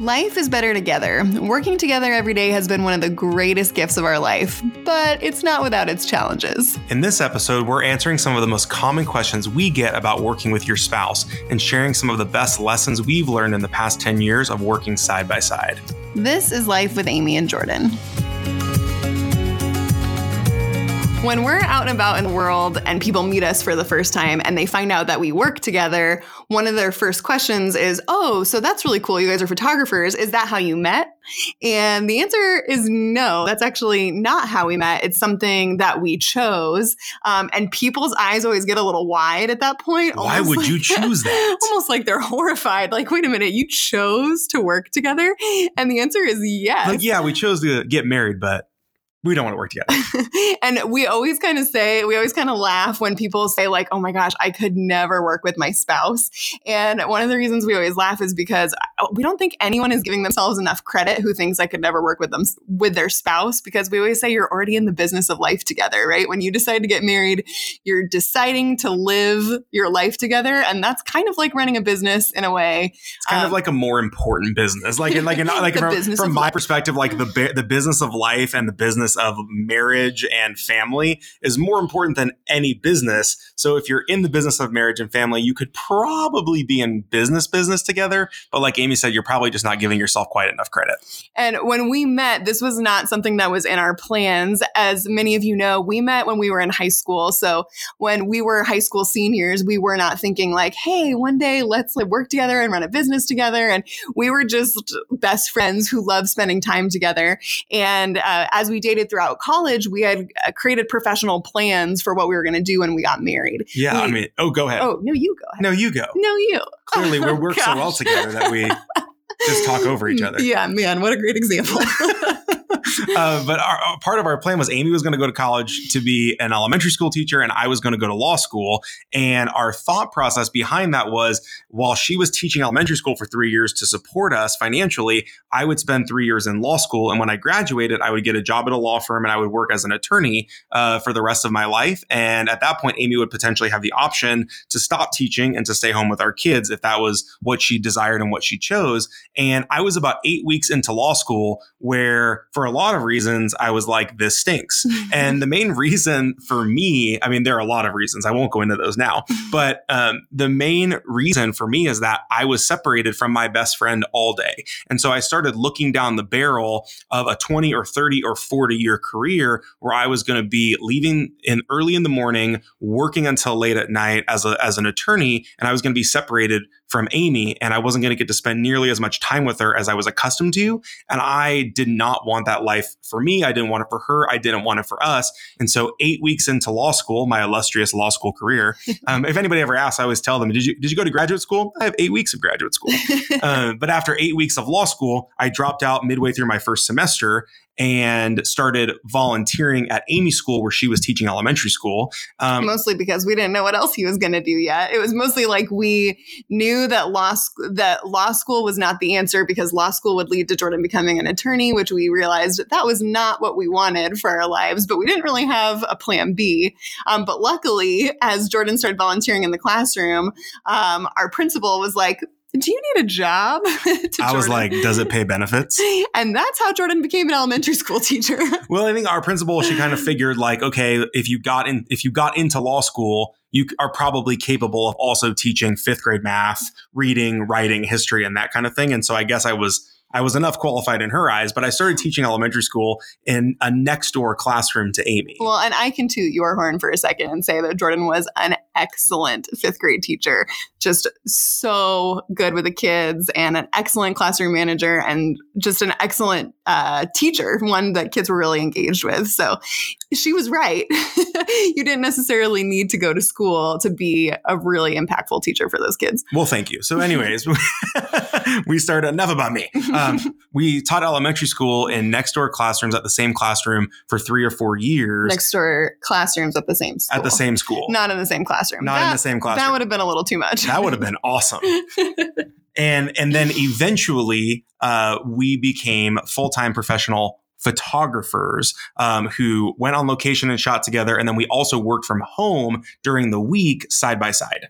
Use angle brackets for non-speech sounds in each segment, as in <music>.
Life is better together. Working together every day has been one of the greatest gifts of our life, but it's not without its challenges. In this episode, we're answering some of the most common questions we get about working with your spouse and sharing some of the best lessons we've learned in the past 10 years of working side by side. This is Life with Amy and Jordan. When we're out and about in the world and people meet us for the first time and they find out that we work together, one of their first questions is, Oh, so that's really cool. You guys are photographers. Is that how you met? And the answer is no, that's actually not how we met. It's something that we chose. Um, and people's eyes always get a little wide at that point. Why would like, you choose that? <laughs> almost like they're horrified. Like, wait a minute, you chose to work together? And the answer is yes. Like, yeah, we chose to get married, but we don't want to work together. <laughs> and we always kind of say, we always kind of laugh when people say, like, oh my gosh, I could never work with my spouse. And one of the reasons we always laugh is because uh, we don't think anyone is giving themselves enough credit who thinks I could never work with them with their spouse because we always say you're already in the business of life together, right? When you decide to get married, you're deciding to live your life together. And that's kind of like running a business in a way. It's kind um, of like a more important business. Like, like, <laughs> like from, from my life. perspective, like the, the business of life and the business business of marriage and family is more important than any business. So if you're in the business of marriage and family, you could probably be in business business together. But like Amy said, you're probably just not giving yourself quite enough credit. And when we met, this was not something that was in our plans. As many of you know, we met when we were in high school. So when we were high school seniors, we were not thinking like, hey, one day let's work together and run a business together. And we were just best friends who love spending time together. And uh, as we dated throughout college, we had uh, created professional plans for what we were going to do when we got married. Yeah, we, I mean, oh, go ahead. Oh, no, you go ahead. No, you go. No, you. Clearly, we work so well together that we <laughs> just talk over each other. Yeah, man, what a great example. <laughs> <laughs> uh, but our, uh, part of our plan was Amy was going to go to college to be an elementary school teacher, and I was going to go to law school. And our thought process behind that was while she was teaching elementary school for three years to support us financially, I would spend three years in law school. And when I graduated, I would get a job at a law firm and I would work as an attorney uh, for the rest of my life. And at that point, Amy would potentially have the option to stop teaching and to stay home with our kids if that was what she desired and what she chose. And I was about eight weeks into law school where, for a lot of reasons, I was like, this stinks. <laughs> and the main reason for me, I mean, there are a lot of reasons. I won't go into those now. <laughs> But um, the main reason for me is that I was separated from my best friend all day. And so I started looking down the barrel of a 20 or 30 or 40 year career where I was going to be leaving in early in the morning, working until late at night as, a, as an attorney, and I was going to be separated from Amy and I wasn't going to get to spend nearly as much time with her as I was accustomed to. And I did not want that life for me. I didn't want it for her. I didn't want it for us. And so eight weeks into law school, my illustrious law school career, <laughs> um, if anybody ever asks, I always tell them, did you, did you go to graduate school? I have eight weeks of graduate school. <laughs> uh, but after eight weeks of law school, I dropped out midway through my first semester and started volunteering at Amy School where she was teaching elementary school. Um, mostly because we didn't know what else he was going to do yet. It was mostly like we knew that law sc- that law school was not the answer because law school would lead to Jordan becoming an attorney, which we realized that was not what we wanted for our lives. But we didn't really have a plan B. Um, but luckily, as Jordan started volunteering in the classroom, um, our principal was like, do you need a job? <laughs> I was like, does it pay benefits? <laughs> And that's how Jordan became an elementary school teacher. <laughs> well, I think our principal, she kind of figured like, okay, if you got in, if you got into law school, you are probably capable of also teaching fifth grade math, reading, writing, history, and that kind of thing. And so I guess I was I was enough qualified in her eyes, but I started teaching elementary school in a next door classroom to Amy. Well, and I can toot your horn for a second and say that Jordan was an excellent fifth grade teacher, just so good with the kids and an excellent classroom manager and just an excellent uh, teacher, one that kids were really engaged with. So she was right. <laughs> you didn't necessarily need to go to school to be a really impactful teacher for those kids. Well, thank you. So, anyways, <laughs> we started enough about me. Um, <laughs> we taught elementary school in next door classrooms at the same classroom for three or four years. Next door classrooms at the same school. At the same school. Not in the same classroom. Not that, in the same classroom. That would have been a little too much. That would have been awesome. <laughs> and and then eventually uh, we became full time professional photographers um, who went on location and shot together, and then we also worked from home during the week side by side.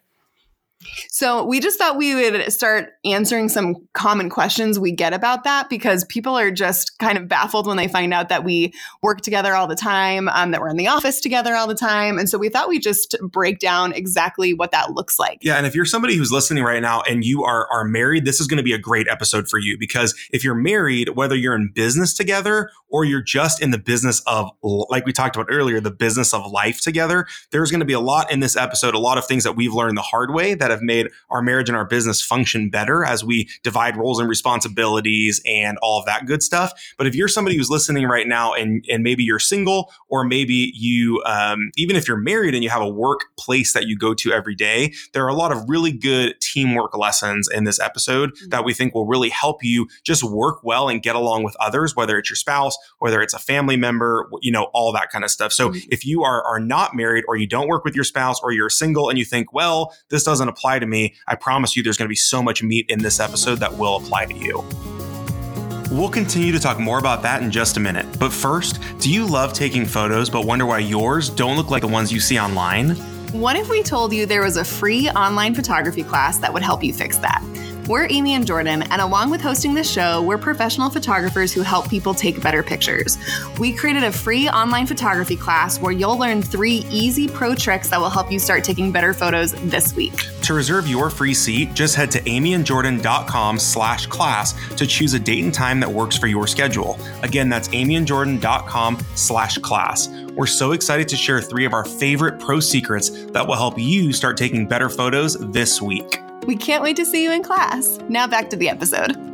So we just thought we would start answering some common questions we get about that because people are just kind of baffled when they find out that we work together all the time, um, that we're in the office together all the time. And so we thought we'd just break down exactly what that looks like. Yeah. And if you're somebody who's listening right now and you are, are married, this is going to be a great episode for you because if you're married, whether you're in business together or you're just in the business of, like we talked about earlier, the business of life together, there's going to be a lot in this episode, a lot of things that we've learned the hard way that have made our marriage and our business function better as we divide roles and responsibilities and all of that good stuff. But if you're somebody who's listening right now and, and maybe you're single or maybe you, um, even if you're married and you have a workplace that you go to every day, there are a lot of really good teamwork lessons in this episode mm-hmm. that we think will really help you just work well and get along with others, whether it's your spouse, whether it's a family member, you know, all that kind of stuff. So mm-hmm. if you are, are not married or you don't work with your spouse or you're single and you think, well, this doesn't apply to me, I promise you there's going to be so much meat in this episode that will apply to you. We'll continue to talk more about that in just a minute. But first, do you love taking photos but wonder why yours don't look like the ones you see online? What if we told you there was a free online photography class that would help you fix that? We're Amy and Jordan, and along with hosting this show, we're professional photographers who help people take better pictures. We created a free online photography class where you'll learn three easy pro tricks that will help you start taking better photos this week. To reserve your free seat, just head to amyandjordan.com slash class to choose a date and time that works for your schedule. Again, that's amyandjordan.com slash class. We're so excited to share three of our favorite pro secrets that will help you start taking better photos this week. We can't wait to see you in class. Now back to the episode.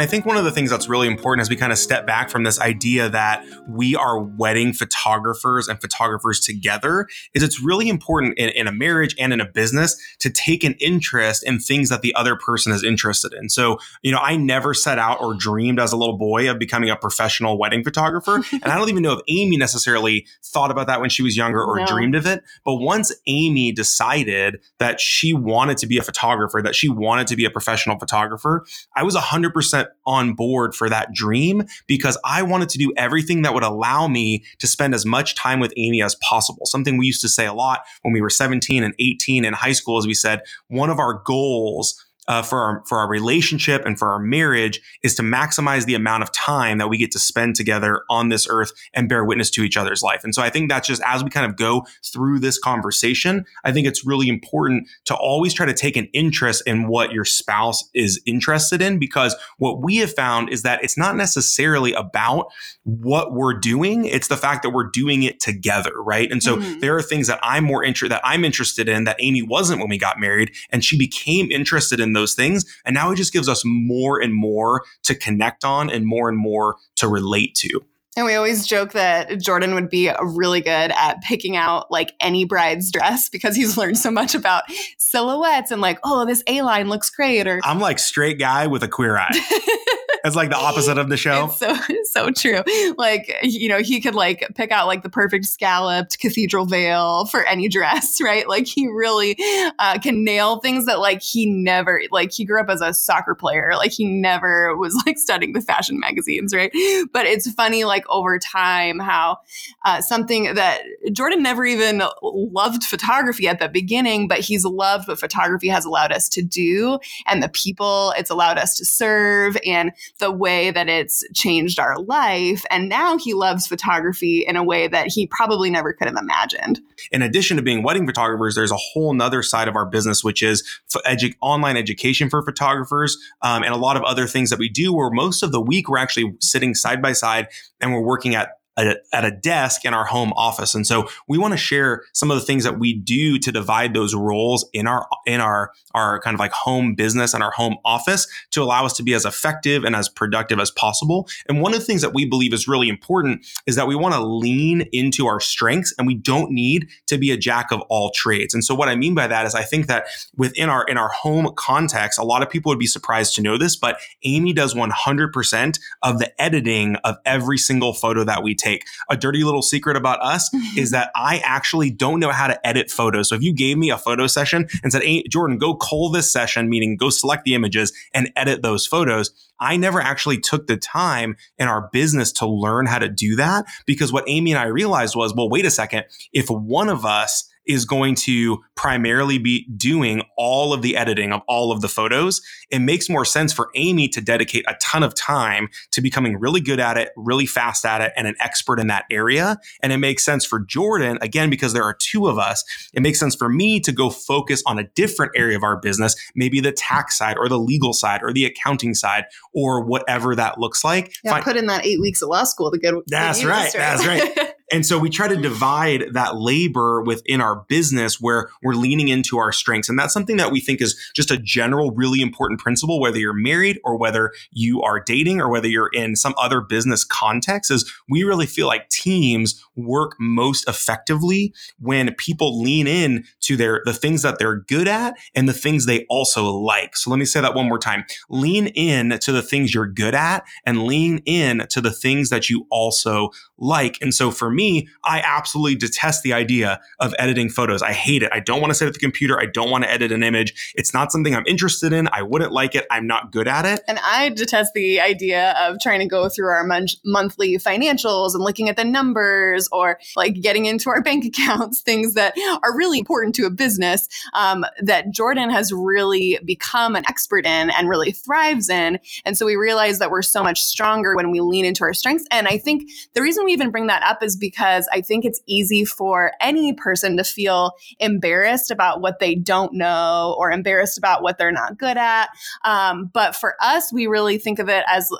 I think one of the things that's really important as we kind of step back from this idea that we are wedding photographers and photographers together is it's really important in, in, a marriage and in a business to take an interest in things that the other person is interested in. So, you know, I never set out or dreamed as a little boy of becoming a professional wedding photographer. <laughs> and I don't even know if Amy necessarily thought about that when she was younger or no. dreamed of it. But once Amy decided that she wanted to be a photographer, that she wanted to be a professional photographer, I was 100% on board for that dream because I wanted to do everything that would allow me to spend as much time with Amy as possible. Something we used to say a lot when we were 17 and 18 in high school, as we said, one of our goals uh, for our for our relationship and for our marriage is to maximize the amount of time that we get to spend together on this earth and bear witness to each other's life. And so I think that's just as we kind of go through this conversation, I think it's really important to always try to take an interest in what your spouse is interested in because what we have found is that it's not necessarily about what we're doing, it's the fact that we're doing it together, right? And so mm-hmm. there are things that I'm more interested that I'm interested in that Amy wasn't when we got married and she became interested in those things. And now it just gives us more and more to connect on and more and more to relate to. And we always joke that Jordan would be really good at picking out like any bride's dress because he's <laughs> learned so much about silhouettes and like, oh, this A line looks great. Or I'm like straight guy with a queer eye. <laughs> It's like the opposite of the show. It's so <laughs> so true. Like you know, he could like pick out like the perfect scalloped cathedral veil for any dress, right? Like he really uh, can nail things that like he never like. He grew up as a soccer player, like he never was like studying the fashion magazines, right? But it's funny, like over time, how uh, something that Jordan never even loved photography at the beginning, but he's loved what photography has allowed us to do and the people it's allowed us to serve and the way that it's changed our life. And now he loves photography in a way that he probably never could have imagined. In addition to being wedding photographers, there's a whole nother side of our business, which is edu- online education for photographers um, and a lot of other things that we do where most of the week we're actually sitting side by side and we're working at at a desk in our home office. And so we want to share some of the things that we do to divide those roles in our in our our kind of like home business and our home office to allow us to be as effective and as productive as possible. And one of the things that we believe is really important is that we want to lean into our strengths and we don't need to be a jack of all trades. And so what I mean by that is I think that within our in our home context, a lot of people would be surprised to know this, but Amy does 100% of the editing of every single photo that we take take. A dirty little secret about us mm-hmm. is that I actually don't know how to edit photos. So if you gave me a photo session and said, hey, Jordan, go cull this session, meaning go select the images and edit those photos, I never actually took the time in our business to learn how to do that because what Amy and I realized was, well, wait a second. If one of us is going to primarily be doing all of the editing of all of the photos, it makes more sense for Amy to dedicate a ton of time to becoming really good at it, really fast at it, and an expert in that area. And it makes sense for Jordan, again, because there are two of us, it makes sense for me to go focus on a different area of our business, maybe the tax side or the legal side or the accounting side or whatever that looks like. Yeah, Find- put in that eight weeks of law school to get. That's right. That's <laughs> right. And so we try to divide that labor within our business where we're leaning into our strengths. And that's something that we think is just a general, really important principle, whether you're married or whether you are dating or whether you're in some other business context is we really feel like teams work most effectively when people lean in to their, the things that they're good at and the things they also like. So let me say that one more time. Lean in to the things you're good at and lean in to the things that you also like. And so for me, I absolutely detest the idea of editing photos. I hate it. I don't want to sit at the computer. I don't want to edit an image. It's not something I'm interested in. I wouldn't like it. I'm not good at it. And I detest the idea of trying to go through our mon- monthly financials and looking at the numbers or like getting into our <laughs> bank accounts, things that are really important to a business um, that Jordan has really become an expert in and really thrives in. And so we realize that we're so much stronger when we lean into our strengths. And I think the reason we even bring that up is because I think it's easy for any person to feel embarrassed about what they don't know or embarrassed about what they're not good at. Um, but for us, we really think of it as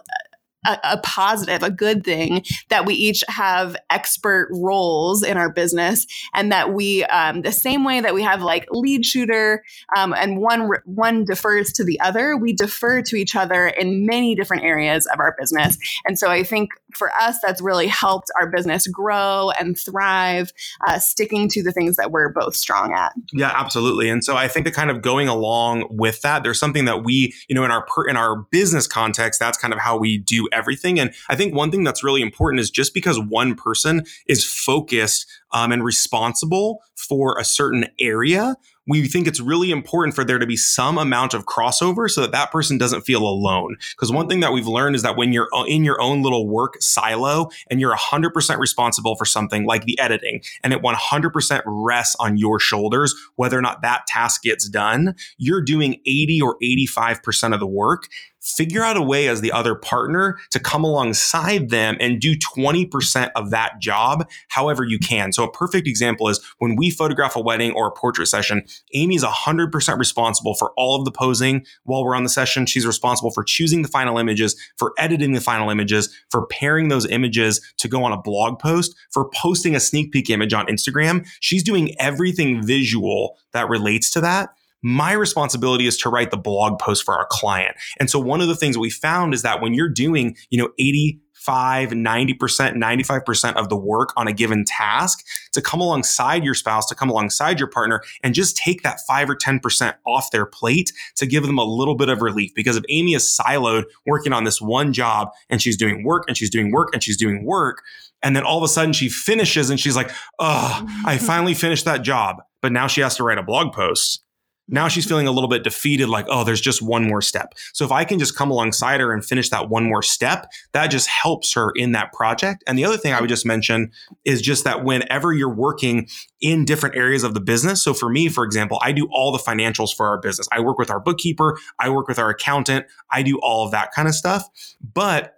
a, a, positive, a good thing that we each have expert roles in our business, and that we, um, the same way that we have like lead shooter, um, and one one defers to the other, we defer to each other in many different areas of our business. And so I think for us, that's really helped our business grow and thrive, uh, sticking to the things that we're both strong at. Yeah, absolutely. And so I think that kind of going along with that, there's something that we, you know, in our per, in our business context, that's kind of how we do everything. And I think one thing that's really important is just because one person is focused um, and responsible for a certain area we think it's really important for there to be some amount of crossover so that that person doesn't feel alone. Because one thing that we've learned is that when you're in your own little work silo and you're 100% responsible for something like the editing and it 100% rests on your shoulders, whether or not that task gets done, you're doing 80 or 85% of the work figure out a way as the other partner to come alongside them and do 20% of that job however you can. So a perfect example is when we photograph a wedding or a portrait session, Amy's 100% responsible for all of the posing while we're on the session. She's responsible for choosing the final images, for editing the final images, for pairing those images to go on a blog post, for posting a sneak peek image on Instagram. She's doing everything visual that relates to that. My responsibility is to write the blog post for our client. And so one of the things we found is that when you're doing, you know, 80 5, 90%, 95% of the work on a given task to come alongside your spouse, to come alongside your partner and just take that 5 or 10% off their plate to give them a little bit of relief. Because if Amy is siloed working on this one job and she's doing work and she's doing work and she's doing work, and then all of a sudden she finishes and she's like, oh, I mm-hmm. finally finished that job. But now she has to write a blog post now she's feeling a little bit defeated, like, oh, there's just one more step. So if I can just come alongside her and finish that one more step, that just helps her in that project. And the other thing I would just mention is just that whenever you're working in different areas of the business. So for me, for example, I do all the financials for our business. I work with our bookkeeper, I work with our accountant, I do all of that kind of stuff. But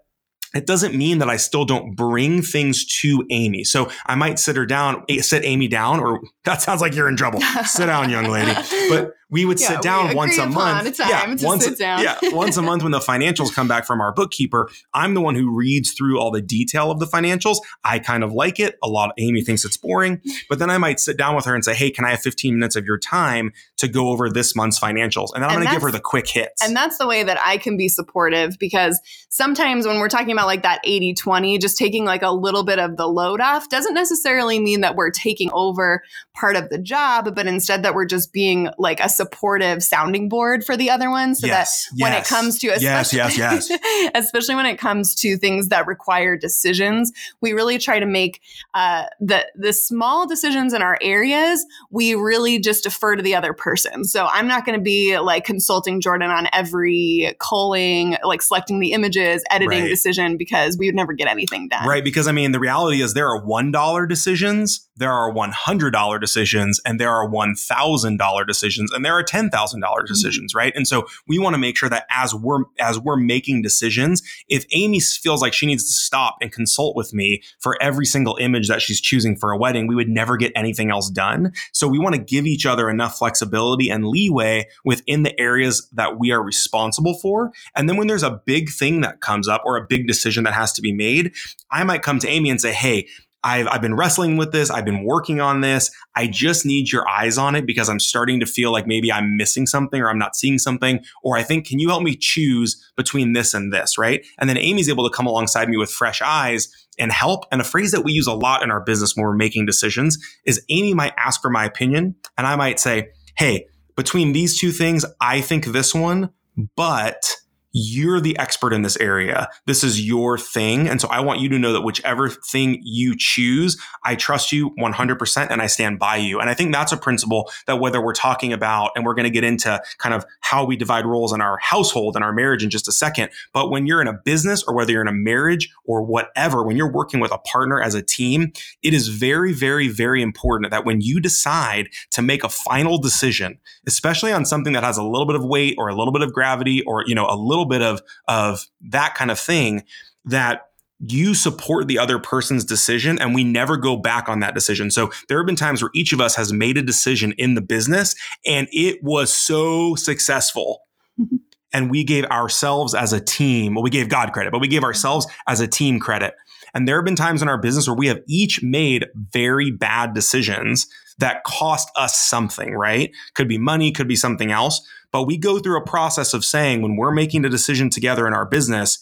it doesn't mean that I still don't bring things to Amy. So I might sit her down, eh, sit Amy down, or <laughs> that sounds like you're in trouble. sit down, young lady. <laughs> But we would yeah, sit down once a month. A yeah, once, yeah, once a month when the financials come back from our bookkeeper, I'm the one who reads through all the detail of the financials. I kind of like it. A lot of Amy thinks it's boring, but then I might sit down with her and say, "Hey, can I have 15 minutes of your time to go over this month's financials?" And then I'm going to give her the quick hits. And that's the way that I can be supportive because sometimes when we're talking about like that 80-20, just taking like a little bit of the load off doesn't necessarily mean that we're taking over part of the job, but instead that we're just being like a supportive sounding board for the other one so Yes, that when it comes to Yes, especially, yes, yes. <laughs> especially when it comes to things that require decisions we really try to make uh, the the small decisions in our areas we really just defer to the other person so i'm not going to be like consulting jordan on every culling like selecting the images editing Right. decision because we would never get anything done Right. Because I mean, the reality is there are $1 decisions, there are $100 decisions, and there are $1,000 decisions, and there are $10,000 Mm-hmm. decisions, right? And so we want to make sure that as we're, as we're making decisions, if Amy feels like she needs to stop and consult with me for every single image that she's choosing for a wedding, we would never get anything else done. So we want to give each other enough flexibility and leeway within the areas that we are responsible for. And then when there's a big thing that comes up or a big decision that has to be made, I might come to Amy and say, Hey, I've, I've been wrestling with this. I've been working on this. I just need your eyes on it because I'm starting to feel like maybe I'm missing something or I'm not seeing something. Or I think, can you help me choose between this and this? Right. And then Amy's able to come alongside me with fresh eyes and help. And a phrase that we use a lot in our business when we're making decisions is Amy might ask for my opinion and I might say, Hey, between these two things, I think this one, but you're the expert in this area. This is your thing. And so I want you to know that whichever thing you choose, I trust you 100% and I stand by you. And I think that's a principle that whether we're talking about, and we're going to get into kind of how we divide roles in our household and our marriage in just a second. But when you're in a business or whether you're in a marriage or whatever, when you're working with a partner as a team, it is very, very, very important that when you decide to make a final decision, especially on something that has a little bit of weight or a little bit of gravity or, you know, a little bit of, of that kind of thing, that you support the other person's decision and we never go back on that decision. So there have been times where each of us has made a decision in the business and it was so successful. Mm-hmm. and we gave ourselves as a team, well, we gave God credit, but we gave ourselves as a team credit. And there have been times in our business where we have each made very bad decisions that cost us something, right? Could be money, could be something else. But we go through a process of saying when we're making a decision together in our business,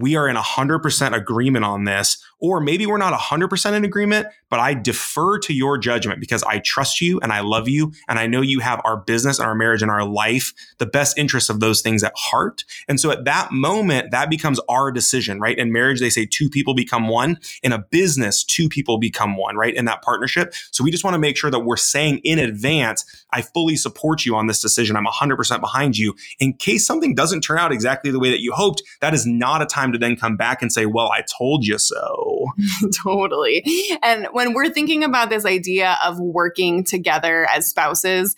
we are in 100% agreement on this. Or maybe we're not 100% in agreement, but I defer to your judgment because I trust you and I love you. And I know you have our business and our marriage and our life, the best interests of those things at heart. And so at that moment, that becomes our decision, right? In marriage, they say two people become one. In a business, two people become one, right? In that partnership. So we just want to make sure that we're saying in advance, I fully support you on this decision. I'm 100% behind you. In case something doesn't turn out exactly the way that you hoped, that is not a time to then come back and say, well, I told you so. <laughs> totally. And when we're thinking about this idea of working together as spouses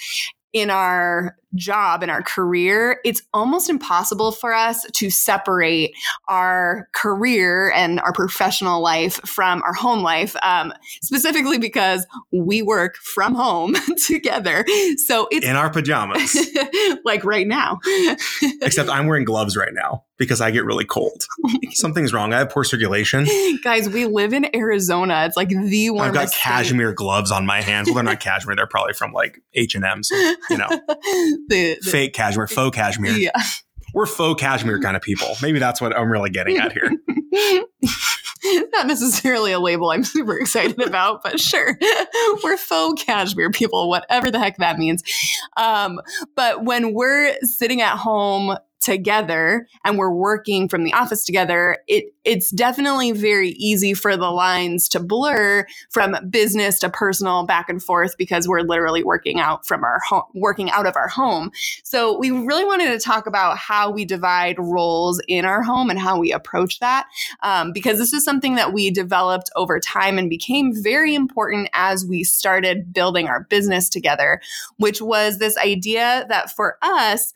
in our job, in our career, it's almost impossible for us to separate our career and our professional life from our home life, um, specifically because we work from home <laughs> together. So it's In our pajamas. <laughs> like right now. <laughs> Except I'm wearing gloves right now because I get really cold. Something's wrong. I have poor circulation. Guys, we live in Arizona. It's like the one. I've got cashmere gloves on my hands. Well, they're not cashmere. They're probably from like H and M's. You know, the, the- fake cashmere, faux cashmere. yeah. We're faux cashmere <laughs> kind of people. Maybe that's what I'm really getting at here. <laughs> Not necessarily a label I'm super excited about, but sure, <laughs> we're faux cashmere people, whatever the heck that means. Um, but when we're sitting at home together and we're working from the office together, it it's definitely very easy for the lines to blur from business to personal back and forth because we're literally working out from our home, working out of our home. So we really wanted to talk about how we divide roles in our home and how we approach that, um, because this is something that we developed over time and became very important as we started building our business together, which was this idea that for us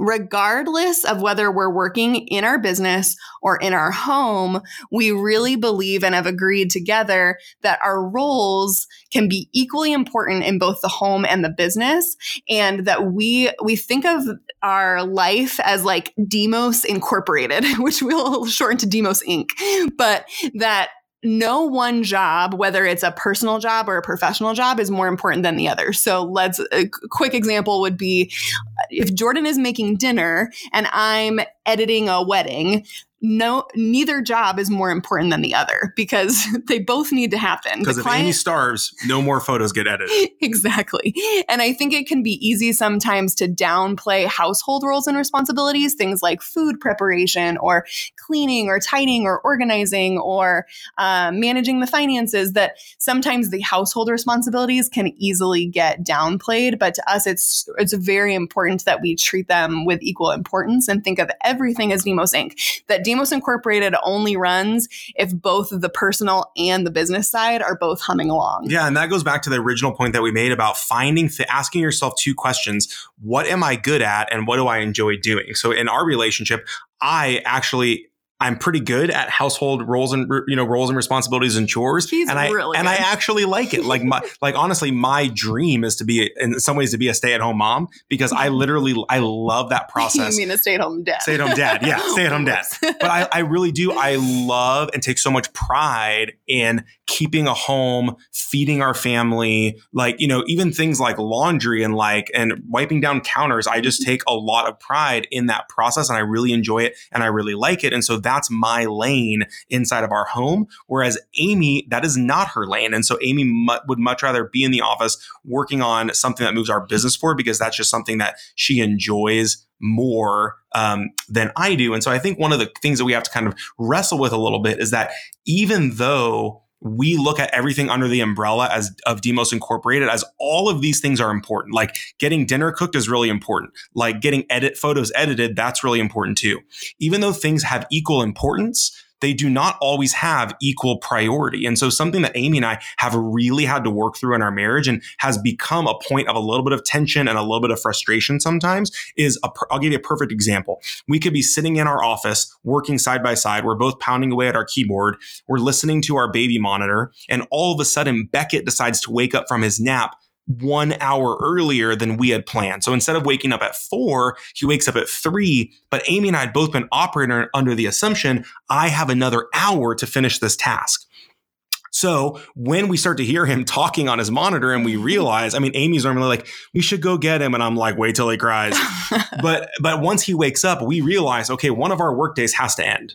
regardless of whether we're working in our business or in our home, we really believe and have agreed together that our roles can be equally important in both the home and the business and that we we think of our life as like Demos Incorporated, <laughs> which we'll shorten to Demos Inc. But that no one job, whether it's a personal job or a professional job, is more important than the other. So let's a quick example would be if Jordan is making dinner and I'm editing a wedding no neither job is more important than the other because <laughs> they both need to happen. Because if client, amy starves no more photos get edited. <laughs> Exactly. And i think it can be easy sometimes to downplay household roles and responsibilities things like food preparation or cleaning or tidying or organizing or uh, managing the finances that sometimes the household responsibilities can easily get downplayed but to us it's it's very important that we treat them with equal importance and think of everything as demos inc that Demos Incorporated only runs if both the personal and the business side are both humming along. Yeah, and that goes back to the original point that we made about finding, th- asking yourself two questions: What am I good at, and what do I enjoy doing? So in our relationship, I actually I'm pretty good at household roles and you know roles and responsibilities and chores, He's and I really and good. I actually like it. Like my <laughs> like honestly, my dream is to be in some ways to be a stay at home mom because I literally I love that <laughs> process. you mean a stay at home dad? Stay at home dad, yeah, <laughs> stay at home dad. But I, I really do. I love and take so much pride in keeping a home, feeding our family, like you know even things like laundry and like and wiping down counters. I just mm-hmm. take a lot of pride in that process, and I really enjoy it, and I really like it, and so. That that's my lane inside of our home. Whereas Amy, that is not her lane. And so Amy mu- would much rather be in the office working on something that moves our business forward because that's just something that she enjoys more um, than I do. And so I think one of the things that we have to kind of wrestle with a little bit is that even though we look at everything under the umbrella as of Demos Incorporated as all of these things are important. Like getting dinner cooked is really important. Like getting edit photos edited, that's really important too. Even though things have equal importance, they do not always have equal priority. And so something that Amy and I have really had to work through in our marriage and has become a point of a little bit of tension and a little bit of frustration sometimes is I'll give you a perfect example. We could be sitting in our office working side by side. We're both pounding away at our keyboard. We're listening to our baby monitor. And all of a sudden, Beckett decides to wake up from his nap one hour earlier than we had planned. So instead of waking up at four, he wakes up at three. But Amy and I had both been operating under the assumption I have another hour to finish this task. So when we start to hear him <laughs> talking on his monitor and we realize, I mean, Amy's normally like, we should go get him. And I'm like, wait till he cries. <laughs> but, but once he wakes up, we realize, okay, one of our work days has to end.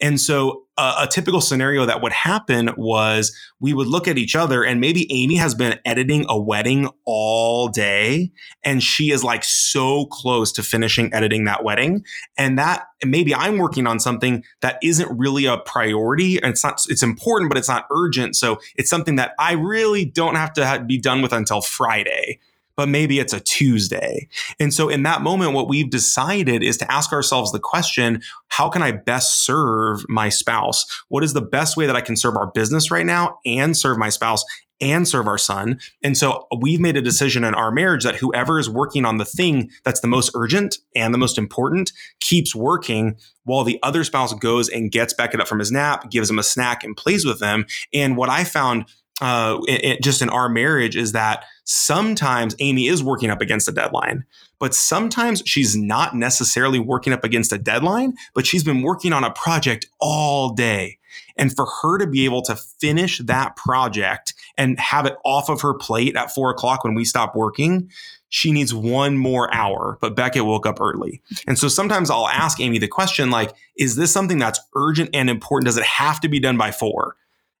And so uh, a typical scenario that would happen was we would look at each other and maybe Amy has been editing a wedding all day and she is like so close to finishing editing that wedding. And that maybe I'm working on something that isn't really a priority and it's not, it's important, but it's not urgent. So it's something that I really don't have to have, be done with until Friday but maybe it's a Tuesday. And so in that moment, what we've decided is to ask ourselves the question, how can I best serve my spouse? What is the best way that I can serve our business right now and serve my spouse and serve our son. And so we've made a decision in our marriage that whoever is working on the thing that's the most urgent and the most important keeps working while the other spouse goes and gets Beckett up from his nap, gives him a snack and plays with them. And what I found uh, it, it, just in our marriage is that sometimes Amy is working up against a deadline, but sometimes she's not necessarily working up against a deadline, but she's been working on a project all day. And for her to be able to finish that project and have it off of her plate at four o'clock when we stop working, she needs one more hour, but Beckett woke up early. And so sometimes I'll ask Amy the question like, is this something that's urgent and important? Does it have to be done by four?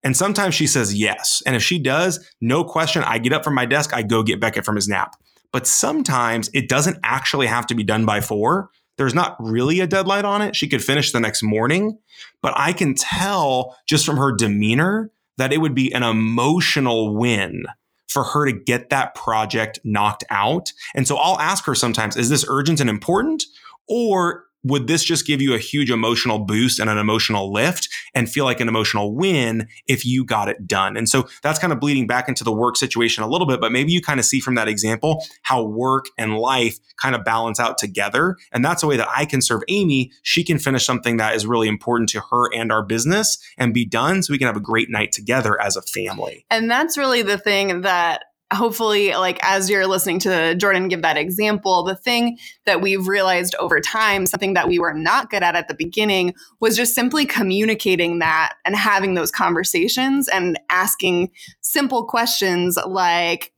And sometimes she says yes. And if she does, no question, I get up from my desk, I go get Beckett from his nap. But sometimes it doesn't actually have to be done by four. There's not really a deadline on it. She could finish the next morning, but I can tell just from her demeanor that it would be an emotional win for her to get that project knocked out. And so I'll ask her sometimes, is this urgent and important? Or would this just give you a huge emotional boost and an emotional lift and feel like an emotional win if you got it done? And so that's kind of bleeding back into the work situation a little bit, but maybe you kind of see from that example how work and life kind of balance out together. And that's a way that I can serve Amy. She can finish something that is really important to her and our business and be done so we can have a great night together as a family. And that's really the thing that hopefully like as you're listening to jordan give that example the thing that we've realized over time something that we were not good at at the beginning was just simply communicating that and having those conversations and asking simple questions like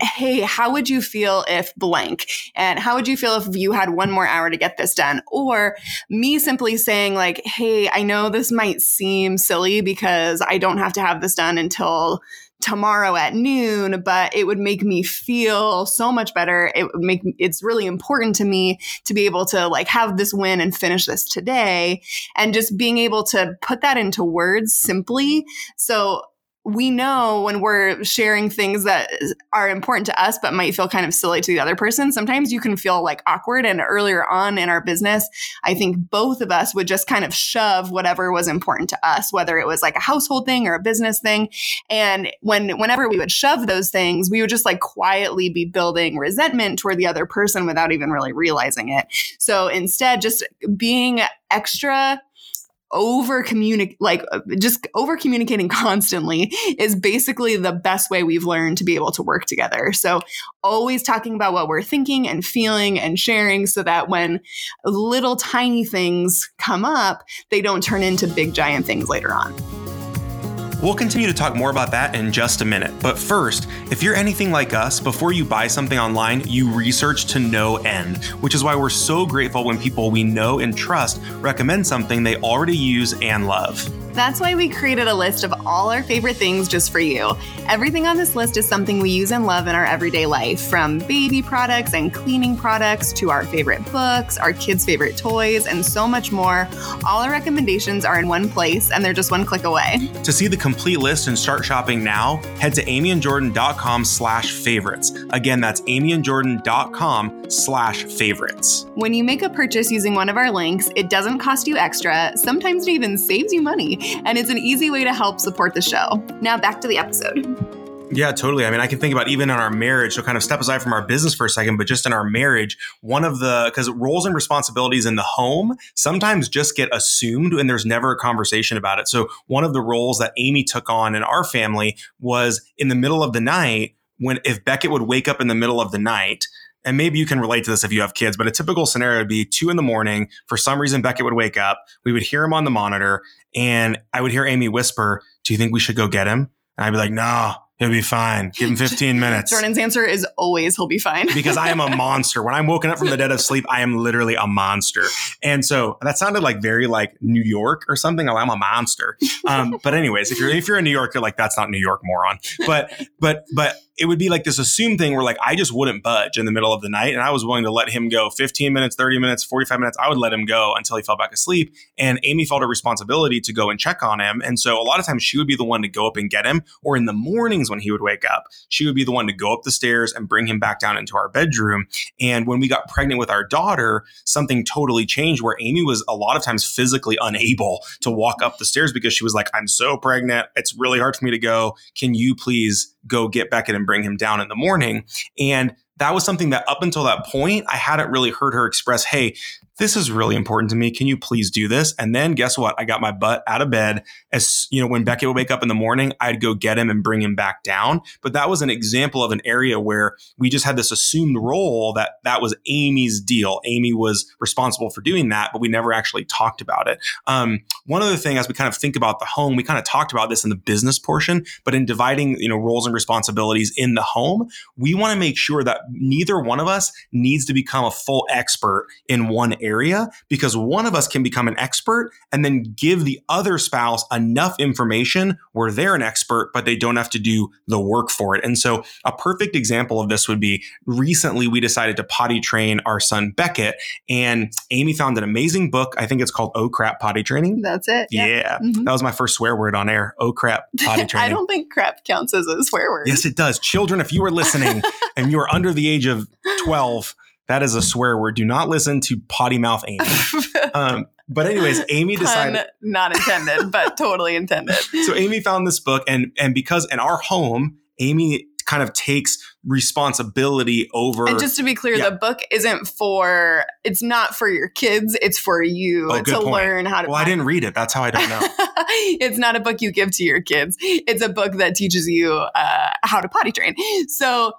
hey, how would you feel if blank? And how would you feel if you had one more hour to get this done? Or me simply saying, like, hey, I know this might seem silly because I don't have to have this done until tomorrow at noon, but it would make me feel so much better. It would make it's really important to me to be able to like have this win and finish this today and just being able to put that into words simply. So we know when we're sharing things that are important to us but might feel kind of silly to the other person sometimes you can feel like awkward. And earlier on in our business i think both of us would just kind of shove whatever was important to us whether it was like a household thing or a business thing. And when whenever we would shove those things we would just like quietly be building resentment toward the other person without even really realizing it. So instead just being extra over communicate like uh, just over communicating <laughs> constantly is basically the best way we've learned to be able to work together. So always talking about what we're thinking and feeling and sharing so that when little tiny things come up they don't turn into big giant things later on We'll continue to talk more about that in just a minute. But first, if you're anything like us, before you buy something online, you research to no end, which is why we're so grateful when people we know and trust recommend something they already use and love. That's why we created a list of all our favorite things just for you. Everything on this list is something we use and love in our everyday life, from baby products and cleaning products to our favorite books, our kids' favorite toys, and so much more. All our recommendations are in one place and they're just one click away. To see the complete list and start shopping now, head to amyandjordan.com slash favorites. Again, that's amyandjordan.com slash favorites. When you make a purchase using one of our links, it doesn't cost you extra. Sometimes it even saves you money and it's an easy way to help support the show. Now back to the episode. Yeah, totally. I mean, I can think about even in our marriage, so kind of step aside from our business for a second, but just in our marriage, one of the, because roles and responsibilities in the home sometimes just get assumed and there's never a conversation about it. So one of the roles that Amy took on in our family was in the middle of the night, when if Beckett would wake up in the middle of the night, and maybe you can relate to this if you have kids, but a typical scenario would be two in the morning. For some reason, Beckett would wake up. We would hear him on the monitor, and I would hear Amy whisper, Do you think we should go get him? And I'd be like, No, he'll be fine. Give him <laughs> 15 minutes. Jordan's answer is always he'll be fine. because I am a <laughs> monster. When I'm woken up from the dead of sleep, I am literally a monster. And so that sounded like very like New York or something. I'm a monster. Um, but anyways, if you're if you're in New York, you're like, that's not New York, moron. But but but it would be like this assumed thing where like I just wouldn't budge in the middle of the night and I was willing to let him go 15 minutes, 30 minutes, 45 minutes. I would let him go until he fell back asleep. And Amy felt a responsibility to go and check on him. And so a lot of times she would be the one to go up and get him. Or in the mornings when he would wake up, she would be the one to go up the stairs and bring him back down into our bedroom. And when we got pregnant with our daughter, something totally changed where Amy was a lot of times physically unable to walk up the stairs because she was like, I'm so pregnant. It's really hard for me to go. Can you please go get Beckett and bring him down in the morning. And that was something that up until that point, I hadn't really heard her express, hey, this is really important to me. Can you please do this? And then guess what? I got my butt out of bed. As you know, when Beckett would wake up in the morning, I'd go get him and bring him back down. But that was an example of an area where we just had this assumed role that that was Amy's deal. Amy was responsible for doing that, but we never actually talked about it. Um, one other thing, as we kind of think about the home, we kind of talked about this in the business portion, but in dividing, you know, roles and responsibilities in the home, we want to make sure that neither one of us needs to become a full expert in one area area because one of us can become an expert and then give the other spouse enough information where they're an expert, but they don't have to do the work for it. And so a perfect example of this would be recently we decided to potty train our son Beckett and Amy found an amazing book. I think it's called Oh Crap Potty Training. That's it. Yeah. yeah. Mm-hmm. That was my first swear word on air. Oh crap <laughs> potty training. I don't think crap counts as a swear word. Yes, it does. Children, if you are listening <laughs> and you are under the age of 12, that is a swear word. Do not listen to potty mouth Amy. <laughs> Um, but anyways, Amy decided not intended, but <laughs> totally intended. So Amy found this book, and and because in our home, Amy kind of takes responsibility over. And just to be clear, yeah. the book isn't for, it's not for your kids, it's for you oh, to point. learn how to. Well, I didn't read it. That's how I don't know. <laughs> it's not a book you give to your kids, it's a book that teaches you uh, how to potty train. So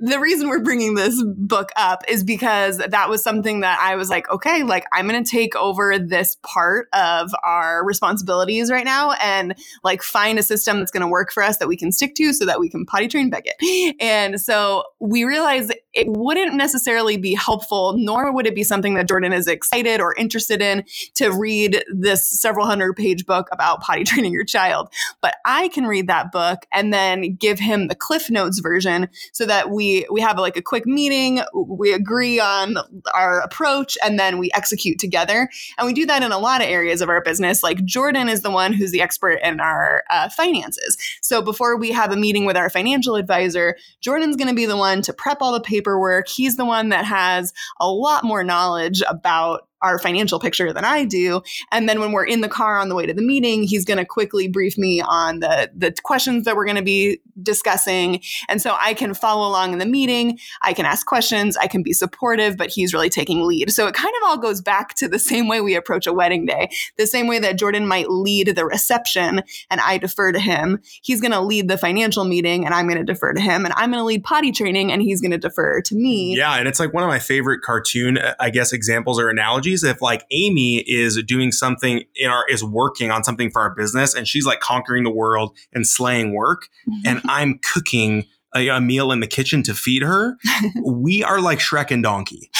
the reason we're bringing this book up is because that was something that I was like, okay, like I'm going to take over this part of our responsibilities right now and like find a system that's going to work for us that we can stick to so that we can potty train Beckett. And so we realized it wouldn't necessarily be helpful, nor would it be something that Jordan is excited or interested in to read this several hundred page book about potty <laughs> training your child. But I can read that book and then give him the Cliff Notes version so that we we have like a quick meeting, we agree on our approach, and then we execute together. And we do that in a lot of areas of our business. Like Jordan is the one who's the expert in our uh, finances. So before we have a meeting with our financial advisor, Jordan's going to be the one to prep all the paperwork. He's the one that has a lot more knowledge about our financial picture than I do. And then when we're in the car on the way to the meeting, he's going to quickly brief me on the the questions that we're going to be discussing. And so I can follow along in the meeting. I can ask questions. I can be supportive, but he's really taking lead. So it kind of all goes back to the same way we approach a wedding day, the same way that Jordan might lead the reception and I defer to him. He's going to lead the financial meeting and I'm going to defer to him. And I'm going to lead potty training and he's going to defer to me. Yeah. And it's like one of my favorite cartoon, uh, I guess, examples or analogies if like Amy is doing something in our is working on something for our business and she's like conquering the world and slaying work mm-hmm. and I'm cooking a, a meal in the kitchen to feed her, <laughs> we are like Shrek and Donkey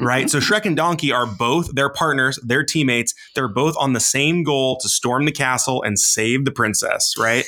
right? so Shrek and Donkey are both their partners, their teammates. They're both on the same goal to storm the castle and save the princess, right?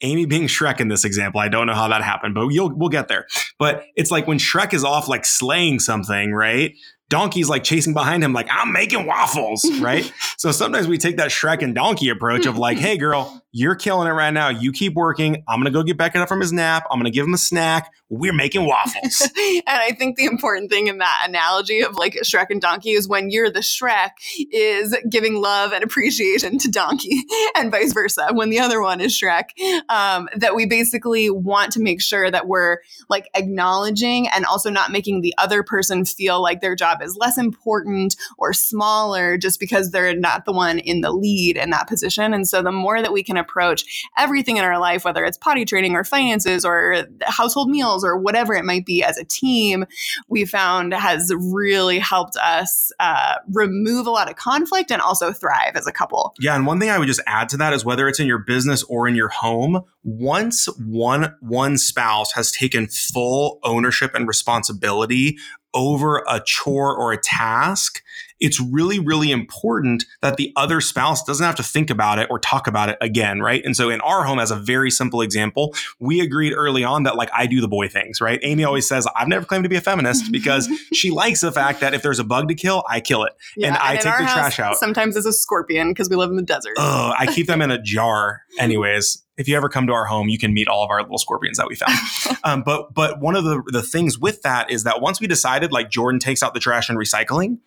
Amy being Shrek in this example, I don't know how that happened, but you'll we'll get there. But it's like when Shrek is off like slaying something, right? Donkey's like chasing behind him, like, I'm making waffles, <laughs> right? so sometimes we take that Shrek and Donkey approach of like, hey, girl, you're killing it right now. You keep working. I'm going to go get Beckett up from his nap. I'm going to give him a snack. We're making waffles. <laughs> and I think the important thing in that analogy of like Shrek and Donkey is when you're the Shrek, is giving love and appreciation to Donkey <laughs> and vice versa. When the other one is Shrek, um, that we basically want to make sure that we're like acknowledging and also not making the other person feel like their job is less important or smaller just because they're not the one in the lead in that position. And so the more that we can approach everything in our life, whether it's potty training or finances or household meals or whatever it might be as a team, we found has really helped us uh, remove a lot of conflict and also thrive as a couple. Yeah. And one thing I would just add to that is whether it's in your business or in your home, once one one spouse has taken full ownership and responsibility over a chore or a task, it's really, really important that the other spouse doesn't have to think about it or talk about it again, right? And so in our home, as a very simple example, we agreed early on that like I do the boy things, right? Amy always says, I've never claimed to be a feminist <laughs> because she likes the fact that if there's a bug to kill, I kill it. Yeah, and, and I take the trash out. Sometimes it's a scorpion because we live in the desert. Ugh, I keep them in a <laughs> jar anyways if you ever come to our home, you can meet all of our little scorpions that we found. <laughs> um, but but one of the the things with that is that once we decided, like Jordan takes out the trash and recycling,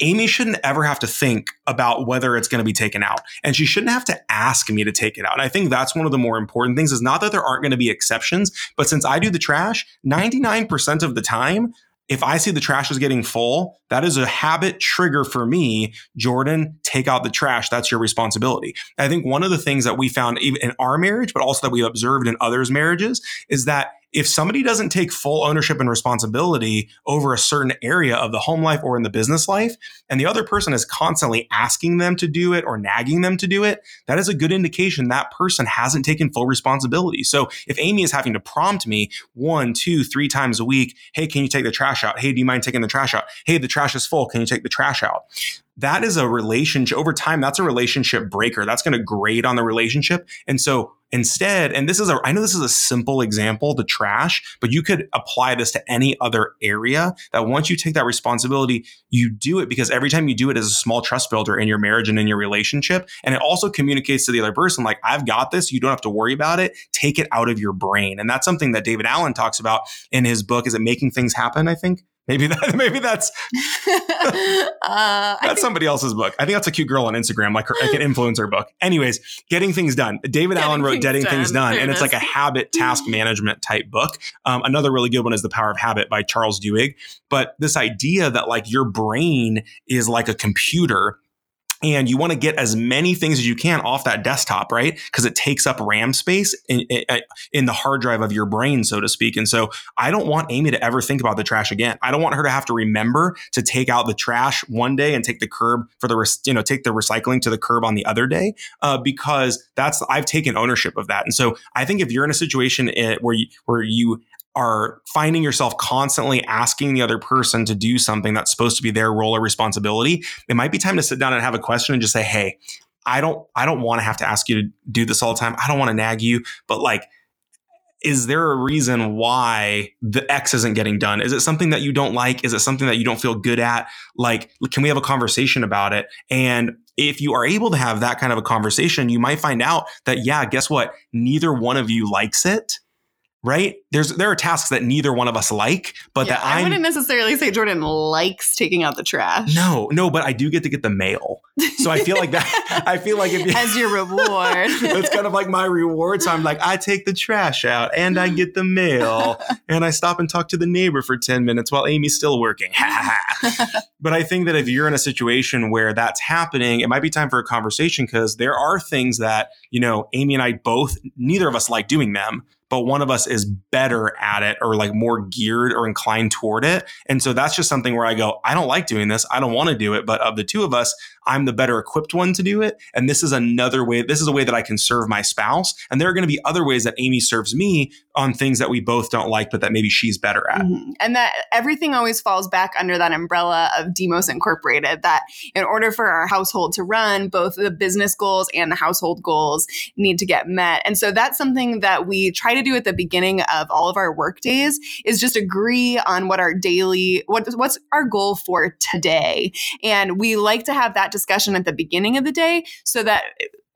Amy shouldn't ever have to think about whether it's going to be taken out. And she shouldn't have to ask me to take it out. And I think that's one of the more important things is not that there aren't going to be exceptions, but since I do the trash, 99% of the time, if I see the trash is getting full, that is a habit trigger for me. Jordan, take out the trash. That's your responsibility. I think one of the things that we found even in our marriage, but also that we observed in others' marriages is that if somebody doesn't take full ownership and responsibility over a certain area of the home life or in the business life, and the other person is constantly asking them to do it or nagging them to do it, that is a good indication that person hasn't taken full responsibility. So if Amy is having to prompt me one, two, three times a week, hey, can you take the trash out? Hey, do you mind taking the trash out? Hey, the trash is full. Can you take the trash out? that is a relationship over time. That's a relationship breaker. That's going to grade on the relationship. And so instead, and this is a, I know this is a simple example, the trash, but you could apply this to any other area that once you take that responsibility, you do it because every time you do it as a small trust builder in your marriage and in your relationship. And it also communicates to the other person, like, I've got this. You don't have to worry about it. Take it out of your brain. And that's something that David Allen talks about in his book. Is it making things happen? I think. Maybe that <laughs> maybe that's <laughs> uh, that's think, somebody else's book. I think that's a cute girl on Instagram, like, her, like an influencer book. Anyways, getting things done. David Allen wrote "Getting Things, things Done,", and it's like a habit task management type book. Um, another really good one is "The Power of Habit" by Charles Duhigg. But this idea that like your brain is like a computer and you want to get as many things as you can off that desktop, right? Because it takes up RAM space in, in, the hard drive of your brain, so to speak. And so I don't want Amy to ever think about the trash again. I don't want her to have to remember to take out the trash one day and take the curb for the, you know, take the recycling to the curb on the other day, uh, because that's, I've taken ownership of that. And so I think if you're in a situation eh, where you, where you are finding yourself constantly asking the other person to do something that's supposed to be their role or responsibility, it might be time to sit down and have a question and just say, "Hey, I don't I don't want to have to ask you to do this all the time. I don't want to nag you, but like is there a reason why the X isn't getting done? Is it something that you don't like? Is it something that you don't feel good at? Like, can we have a conversation about it? And if you are able to have that kind of a conversation, you might find out that, yeah, guess what? Neither one of you likes it right? There's there are tasks that neither one of us like, but Yeah, that I I'm wouldn't necessarily say Jordan likes taking out the trash no, no, but I do get to get the mail. So I feel like that <laughs> I feel like if you as your reward. <laughs> it's kind of like my reward. So I'm like, I take the trash out and I get the mail <laughs> and I stop and talk to the neighbor for 10 minutes while Amy's still working. but I think that if you're in a situation where that's happening, it might be time for a conversation because there are things that, you know, Amy and I both, neither of us like doing them. But one of us is better at it or like more geared or inclined toward it. And so that's just something where I go, I don't like doing this. I don't want to do it. But of the two of us, I'm the better equipped one to do it. And this is another way, this is a way that I can serve my spouse. And there are going to be other ways that Amy serves me on things that we both don't like, but that maybe she's better at. Mhm. And that everything always falls back under that umbrella of Demos Incorporated. That in order for our household to run, both the business goals and the household goals need to get met. And so that's something that we try to do at the beginning of all of our work days is just agree on what our daily what what's our goal for today. And we like to have that discussion at the beginning of the day so that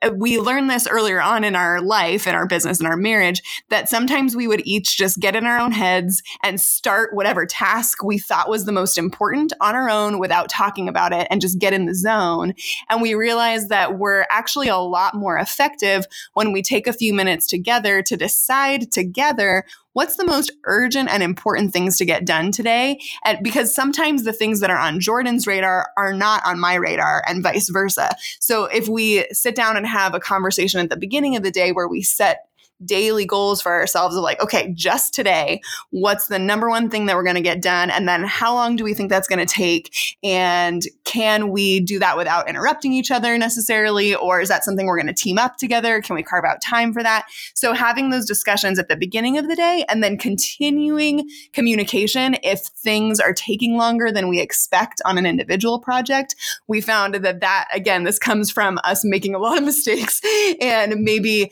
uh, we learned this earlier on in our life, in our business, in our marriage, that sometimes we would each just get in our own heads and start whatever task we thought was the most important on our own without talking about it and just get in the zone. And we realize that we're actually a lot more effective when we take a few minutes together to decide together what's the most urgent and important things to get done today. And because sometimes the things that are on Jordan's radar are not on my radar and vice versa. So if we sit down and have a conversation at the beginning of the day where we set daily goals for ourselves of like, okay, just today, what's the number one thing that we're going to get done? And then how long do we think that's going to take? And can we do that without interrupting each other necessarily? Or is that something we're going to team up together? Can we carve out time for that? So having those discussions at the beginning of the day and then continuing communication if things are taking longer than we expect on an individual project, we found that that, again, this comes from us making a lot of mistakes and maybe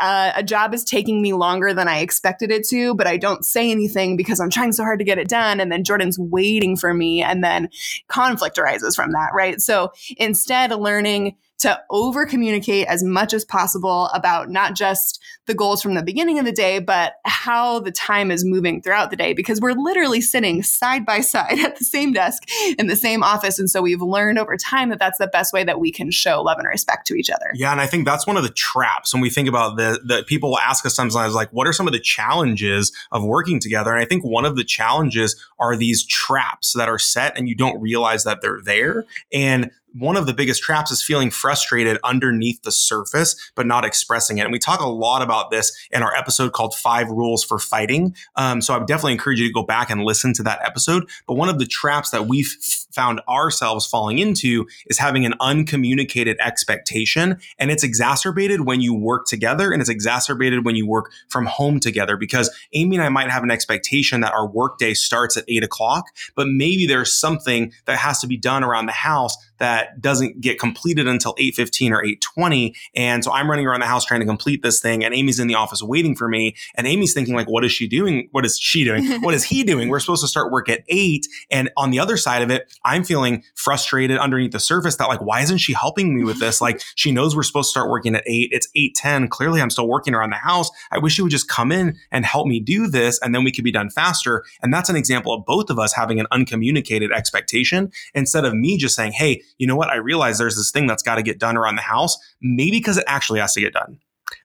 uh, a job is taking me longer than I expected it to, but I don't say anything because I'm trying so hard to get it done. And then Jordan's waiting for me, and then conflict arises from that, right? So instead, learning to over communicate as much as possible about not just the goals from the beginning of the day, but how the time is moving throughout the day because we're literally sitting side by side <laughs> at the same desk in the same office. And so we've learned over time that that's the best way that we can show love and respect to each other. Yeah, and I think that's one of the traps when we think about the that people ask us sometimes like what are some of the challenges of working together? And I think one of the challenges are these traps that are set and you don't realize that they're there. And one of the biggest traps is feeling frustrated underneath the surface, but not expressing it. And we talk a lot about this in our episode called Five Rules for Fighting. Um, so I would definitely encourage you to go back and listen to that episode. But one of the traps that we've found ourselves falling into is having an uncommunicated expectation. And it's exacerbated when you work together and it's exacerbated when you work from home together because Amy and I might have an expectation that our workday starts at eight o'clock, but maybe there's something that has to be done around the house that doesn't get completed until 8:15 or 8:20 and so I'm running around the house trying to complete this thing and Amy's in the office waiting for me and Amy's thinking like what is she doing? What is she doing? <laughs> What is he doing? We're supposed to start work at 8 and on the other side of it I'm feeling frustrated underneath the surface that like why isn't she helping me with this? Like she knows we're supposed to start working at 8 it's 8:10 clearly I'm still working around the house. I wish she would just come in and help me do this and then we could be done faster. And that's an example of both of us having an uncommunicated expectation instead of me just saying hey you know what? I realize there's this thing that's got to get done around the house, maybe because it actually has to get done.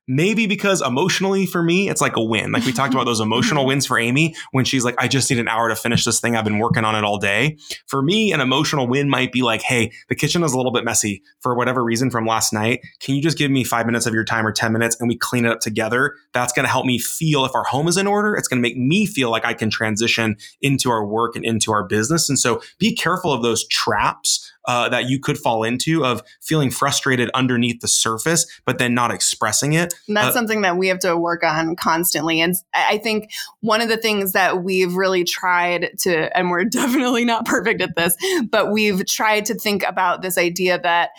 Maybe because emotionally for me, it's like a win. Like we talked about those emotional <laughs> wins for Amy when she's like, I just need an hour to finish this thing. I've been working on it all day. For me, an emotional win might be like, Hey, the kitchen is a little bit messy for whatever reason from last night. Can you just give me five minutes of your time or 10 minutes and we clean it up together? That's going to help me feel if our home is in order. It's going to make me feel like I can transition into our work and into our business. And so be careful of those traps uh, that you could fall into of feeling frustrated underneath the surface, but then not expressing it. And that's Uh, something that we have to work on constantly. And I I think one of the things that we've really tried to, and we're <laughs> definitely not perfect at this, but we've tried to think about this idea that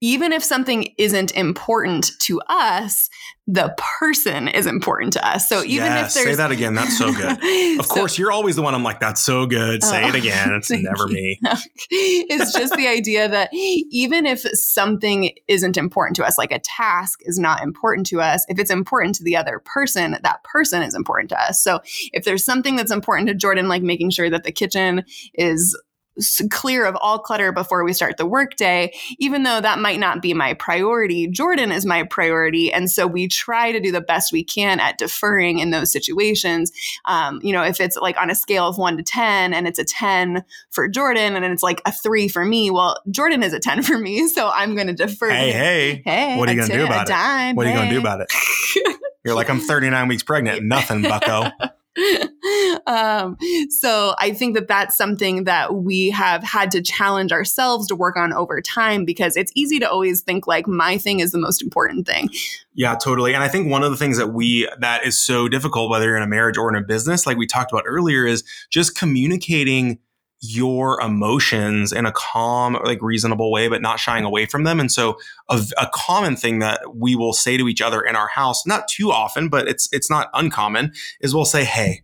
even if something isn't important to us, the person is important to us. So even Yes, if there's say that again. That's so good. <laughs> Of So- course, you're always the one I'm like, that's so good. Oh, say it Oh, again. It's <laughs> never you. me. <laughs> it's just the idea that even if something isn't important to us, like a task is not important to us, if it's important to the other person, that person is important to us. So if there's something that's important to Jordan, like making sure that the kitchen is clear of all clutter before we start the workday, even though that might not be my priority, Jordan is my priority. And so we try to do the best we can at deferring in those situations. Um, you know, if it's like on a scale of one to 10 and it's a 10 for Jordan and it's like a three for me, well, Jordan is a 10 for me. So I'm going to defer. Hey, hey. Hey, What are you gonna do about it? dime, What are you going to do about it? <laughs> You're like, I'm 39 weeks pregnant. Nothing, bucko. <laughs> <laughs> um, so I think that that's something that we have had to challenge ourselves to work on over time because it's easy to always think like my thing is the most important thing. Yeah, totally. And I think one of the things that we that is so difficult, whether you're in a marriage or in a business, like we talked about earlier, is just communicating your emotions in a calm, like reasonable way, but not shying away from them. And so, a, a common thing that we will say to each other in our house, not too often, but it's it's not uncommon, is we'll say, "Hey."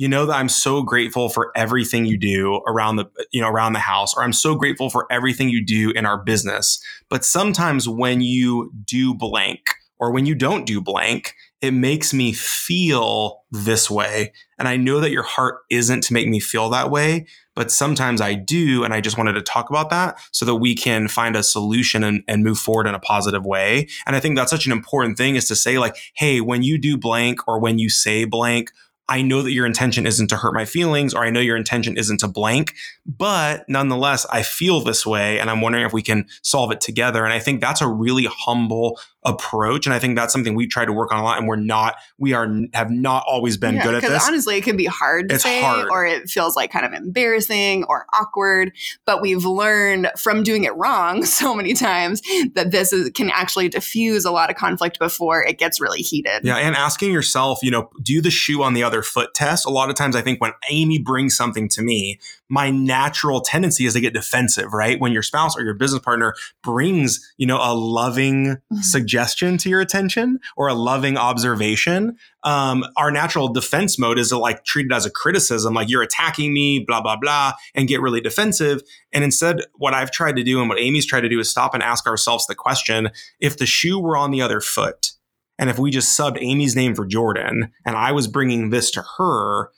You know that I'm so grateful for everything you do around the you know around the house or I'm so grateful for everything you do in our business. But sometimes when you do blank or when you don't do blank, it makes me feel this way. And I know that your heart isn't to make me feel that way, but sometimes I do. And I just wanted to talk about that so that we can find a solution and, and move forward in a positive way. And I think that's such an important thing is to say, like, hey, when you do blank or when you say blank, I know that your intention isn't to hurt my feelings, or I know your intention isn't to blank, but nonetheless, I feel this way. And I'm wondering if we can solve it together. And I think that's a really humble approach. And I think that's something we try to work on a lot. And we're not, we are, have not always been Yeah, good at this. honestly, it can be hard to It's say, hard. or it feels like kind of embarrassing or awkward. But we've learned from doing it wrong <laughs> so many times that this is, can actually diffuse a lot of conflict before it gets really heated. Yeah, and asking yourself, you know, do the shoe on the other foot test. A lot of times I think when Amy brings something to me, my natural tendency is to get defensive, right? When your spouse or your business partner brings, you know, a loving Mhm. suggestion to your attention or a loving observation, um, our natural defense mode is to like treat it as a criticism, like you're attacking me, blah, blah, blah, and get really defensive. And instead, what I've tried to do and what Amy's tried to do is stop and ask ourselves the question if the shoe were on the other foot, and if we just subbed Amy's name for Jordan and I was bringing this to her,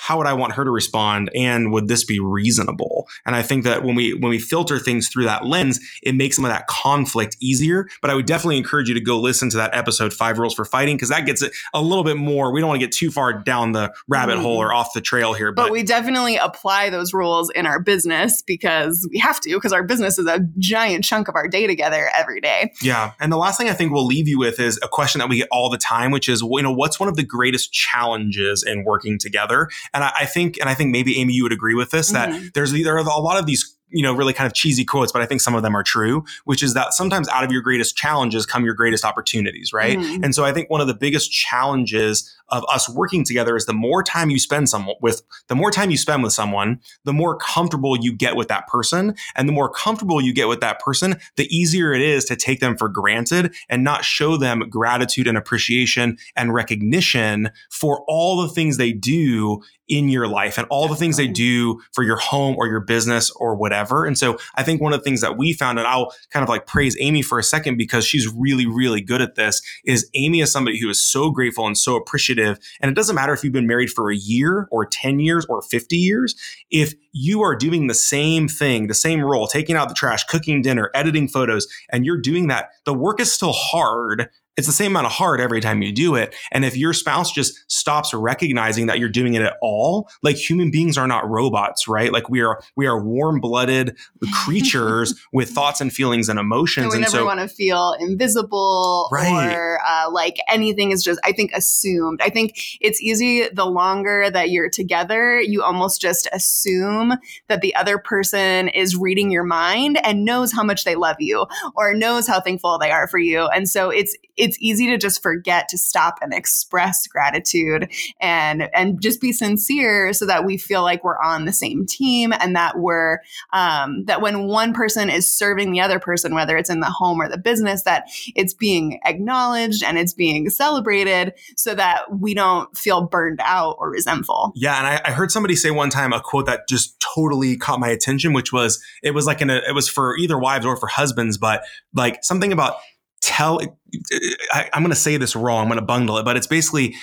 how would I want her to respond and would this be reasonable? And I think that when we when we filter things through that lens, it makes some of that conflict easier. But I would definitely encourage you to go listen to that episode 5 rules for fighting because that gets it a little bit more. We don't want to get too far down the rabbit Mhm. hole or off the trail here, But but, we definitely apply those rules in our business because we have to, because our business is a giant chunk of our day together every day. Yeah. And the last thing I think we'll leave you with is a question that we get all the time, which is, you know, what's one of the greatest challenges in working together? And I, I think, and I think maybe Amy, you would agree with this, that Mhm. there's there are a lot of these you know really kind of cheesy quotes but i think some of them are true which is that sometimes out of your greatest challenges come your greatest opportunities right Mhm. and so i think one of the biggest challenges of us working together is the more time you spend some with the more time you spend with someone the more comfortable you get with that person and the more comfortable you get with that person the easier it is to take them for granted and not show them gratitude and appreciation and recognition for all the things they do in your life and all the things they do for your home or your business or whatever. And so I think one of the things that we found, and I'll kind of like praise Amy for a second because she's really, really good at this, is Amy is somebody who is so grateful and so appreciative. And it doesn't matter if you've been married for a year or 10 years or 50 years, if you are doing the same thing, the same role, taking out the trash, cooking dinner, editing photos, and you're doing that, the work is still hard it's the same amount of hard every time you do it. And if your spouse just stops recognizing that you're doing it at all, like human beings are not robots, right? Like we are, we are warm blooded <laughs> creatures with thoughts and feelings and emotions. And we and never so, want to feel invisible Right. or uh, like anything is just, I think, assumed. I think it's easy the longer that you're together, you almost just assume that the other person is reading your mind and knows how much they love you or knows how thankful they are for you. And so it's, it's easy to just forget to stop and express gratitude and and just be sincere so that we feel like we're on the same team and that we're um, that when one person is serving the other person whether it's in the home or the business that it's being acknowledged and it's being celebrated so that we don't feel burned out or resentful. Yeah, and I, I heard somebody say one time a quote that just totally caught my attention, which was it was like in a it was for either wives or for husbands, but like something about tell. Eh, eh, I, I'm going to say this wrong. I'm going to bundle it, but it's basically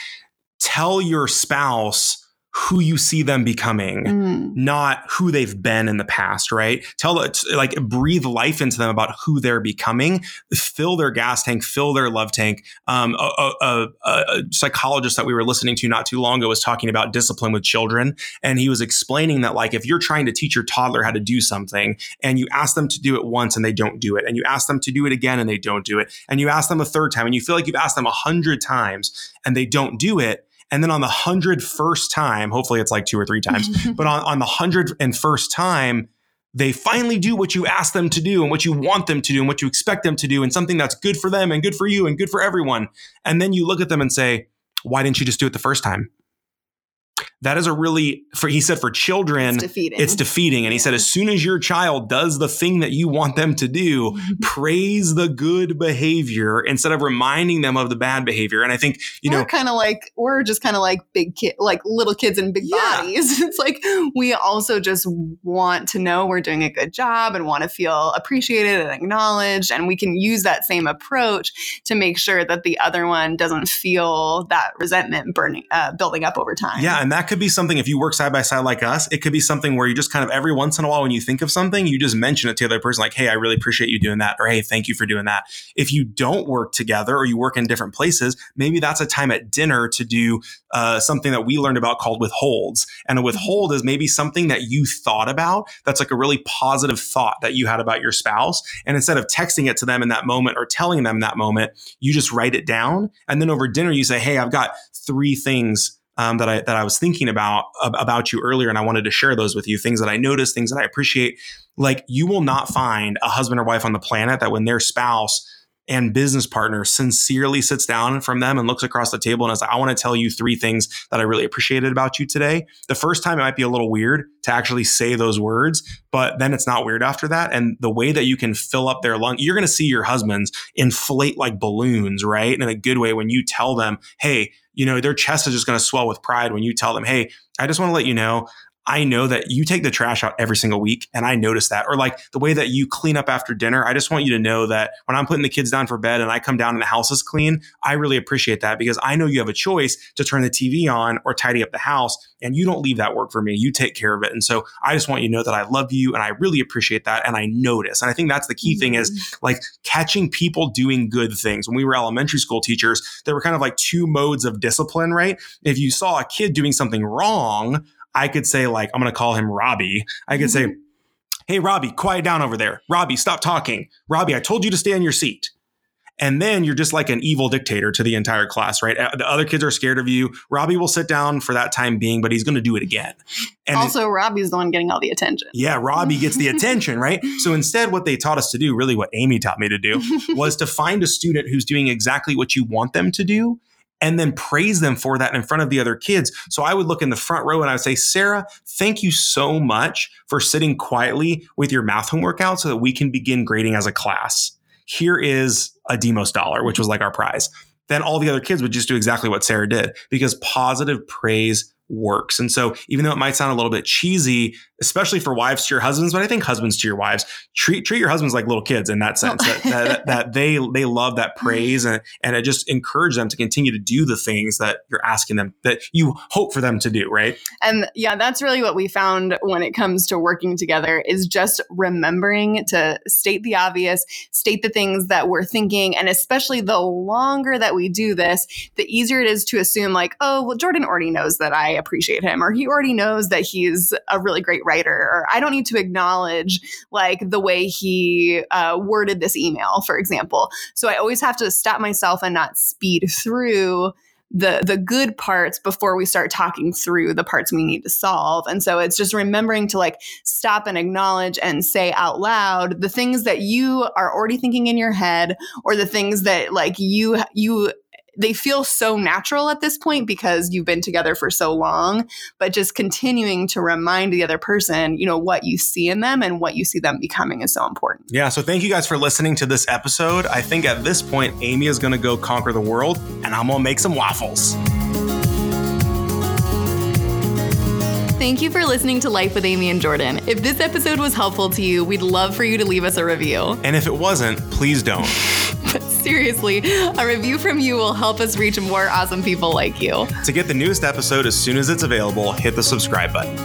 tell your spouse who you see them becoming Mm. not who they've been in the past, right? Tell it like breathe life into them about who they're becoming, fill their gas tank, fill their love tank. Um, a, a, a, a psychologist that we were listening to not too long ago was talking about discipline with children, and he was explaining that like if you're trying to teach your toddler how to do something, and you ask them to do it once and they don't do it, and you ask them to do it again and they don't do it, and you ask them a third time, and you feel like you've asked them a hundred times and they don't do it. And then on the hundred first time, hopefully it's like two or three times, <laughs> but on, on the hundred and first time, they finally do what you ask them to do and what you want them to do and what you expect them to do and something that's good for them and good for you and good for everyone. And then you look at them and say, why didn't you just do it the first time? That is a really, for he said, for children, it's defeating it's defeating. And he said, as soon as your child does the thing that you want them to do, <laughs> praise the good behavior instead of reminding them of the bad behavior. And I think, you we're know, kind of like we're just kind of like big kid, like little kids in big Yeah. bodies. <laughs> It's like we also just want to know we're doing a good job and want to feel appreciated and acknowledged, and we can use that same approach to make sure that the other one doesn't feel that resentment burning, uh, building up over time. Yeah, and that could be something if you work side by side like us, it could be something where you just kind of every once in a while when you think of something, you just mention it to the other person like, "Hey, I really appreciate you doing that," or "Hey, thank you for doing that." If you don't work together or you work in different places, maybe that's a time at dinner to do uh, something that we learned about called withholds. And a withhold is maybe something that you thought about that's like a really positive thought that you had about your spouse, and instead of texting it to them in that moment or telling them that moment, you just write it down, and then over dinner you say, "Hey, I've got three things." Um, that I that I was thinking about ab- about you earlier, and I wanted to share those with you. Things that I noticed, things that I appreciate. Like you will not find a husband or wife on the planet that when their spouse and business partner sincerely sits down from them and looks across the table and is like, I want to tell you three things that I really appreciated about you today. The first time it might be a little weird to actually say those words, but then it's not weird after that. And the way that you can fill up their lung, you're going to see your husbands inflate like balloons, right? And In a good way when you tell them, hey, you know, their chest is just going to swell with pride when you tell them, hey, I just want to let you know I know that you take the trash out every single week and I notice that. Or like the way that you clean up after dinner. I just want you to know that when I'm putting the kids down for bed and I come down and the house is clean, I really appreciate that because I know you have a choice to turn the TV on or tidy up the house and you don't leave that work for me. You take care of it. And so I just want you to know that I love you and I really appreciate that. And I notice. And I think that's the key thing is mm-hmm. like catching people doing good things. When we were elementary school teachers, there were kind of like two modes of discipline, right? If you saw a kid doing something wrong, I could say, like, I'm going to call him Robbie. I could say, Hey, Robbie, quiet down over there. Robbie, stop talking. Robbie, I told you to stay on your seat. And then you're just like an evil dictator to the entire class, right? Uh, The other kids are scared of you. Robbie will sit down for that time being, but he's going to do it again. And also, Robbie's the one getting all the attention. yeah, Robbie gets the attention, <laughs> right? So instead, what they taught us to do, really what Amy taught me to do, <laughs> was to find a student who's doing exactly what you want them to do and then praise them for that in front of the other kids. So I would look in the front row and I would say, Sarah, thank you so much for sitting quietly with your math homework out so that we can begin grading as a class. Here is a Demos dollar, which was like our prize. Then all the other kids would just do exactly what Sarah did because positive praise works. And so, even though it might sound a little bit cheesy, especially for wives to your husbands, but I think husbands to your wives treat treat your husbands like little kids in that sense. that, that, that, they they love that <laughs> mm-hmm. praise and and it just encourage them to continue to do the things that you're asking them that you hope for them to do, right? And yeah, that's really what we found when it comes to working together is just remembering to state the obvious, state the things that we're thinking, and especially the longer that we do this, the easier it is to assume like, oh, well, Jordan already knows that I appreciate him, or he already knows that he's a really great writer, or I don't need to acknowledge like the way he uh, worded this email, for example. So I always have to stop myself and not speed through the the good parts before we start talking through the parts we need to solve. And so it's just remembering to like stop and acknowledge and say out loud the things that you are already thinking in your head or the things that like you you they feel so natural at this point because you've been together for so long, but just continuing to remind the other person, you know, what you see in them and what you see them becoming is so important. Yeah. So thank you guys for listening to this episode. I think at this point, Amy is going to go conquer the world and I'm going to make some waffles. Thank you for listening to Life with Amy and Jordan. If this episode was helpful to you, we'd love for you to leave us a review. And if it wasn't, please don't. <laughs> Seriously, a review from you will help us reach more awesome people like you. To get the newest episode as soon as it's available, hit the subscribe button.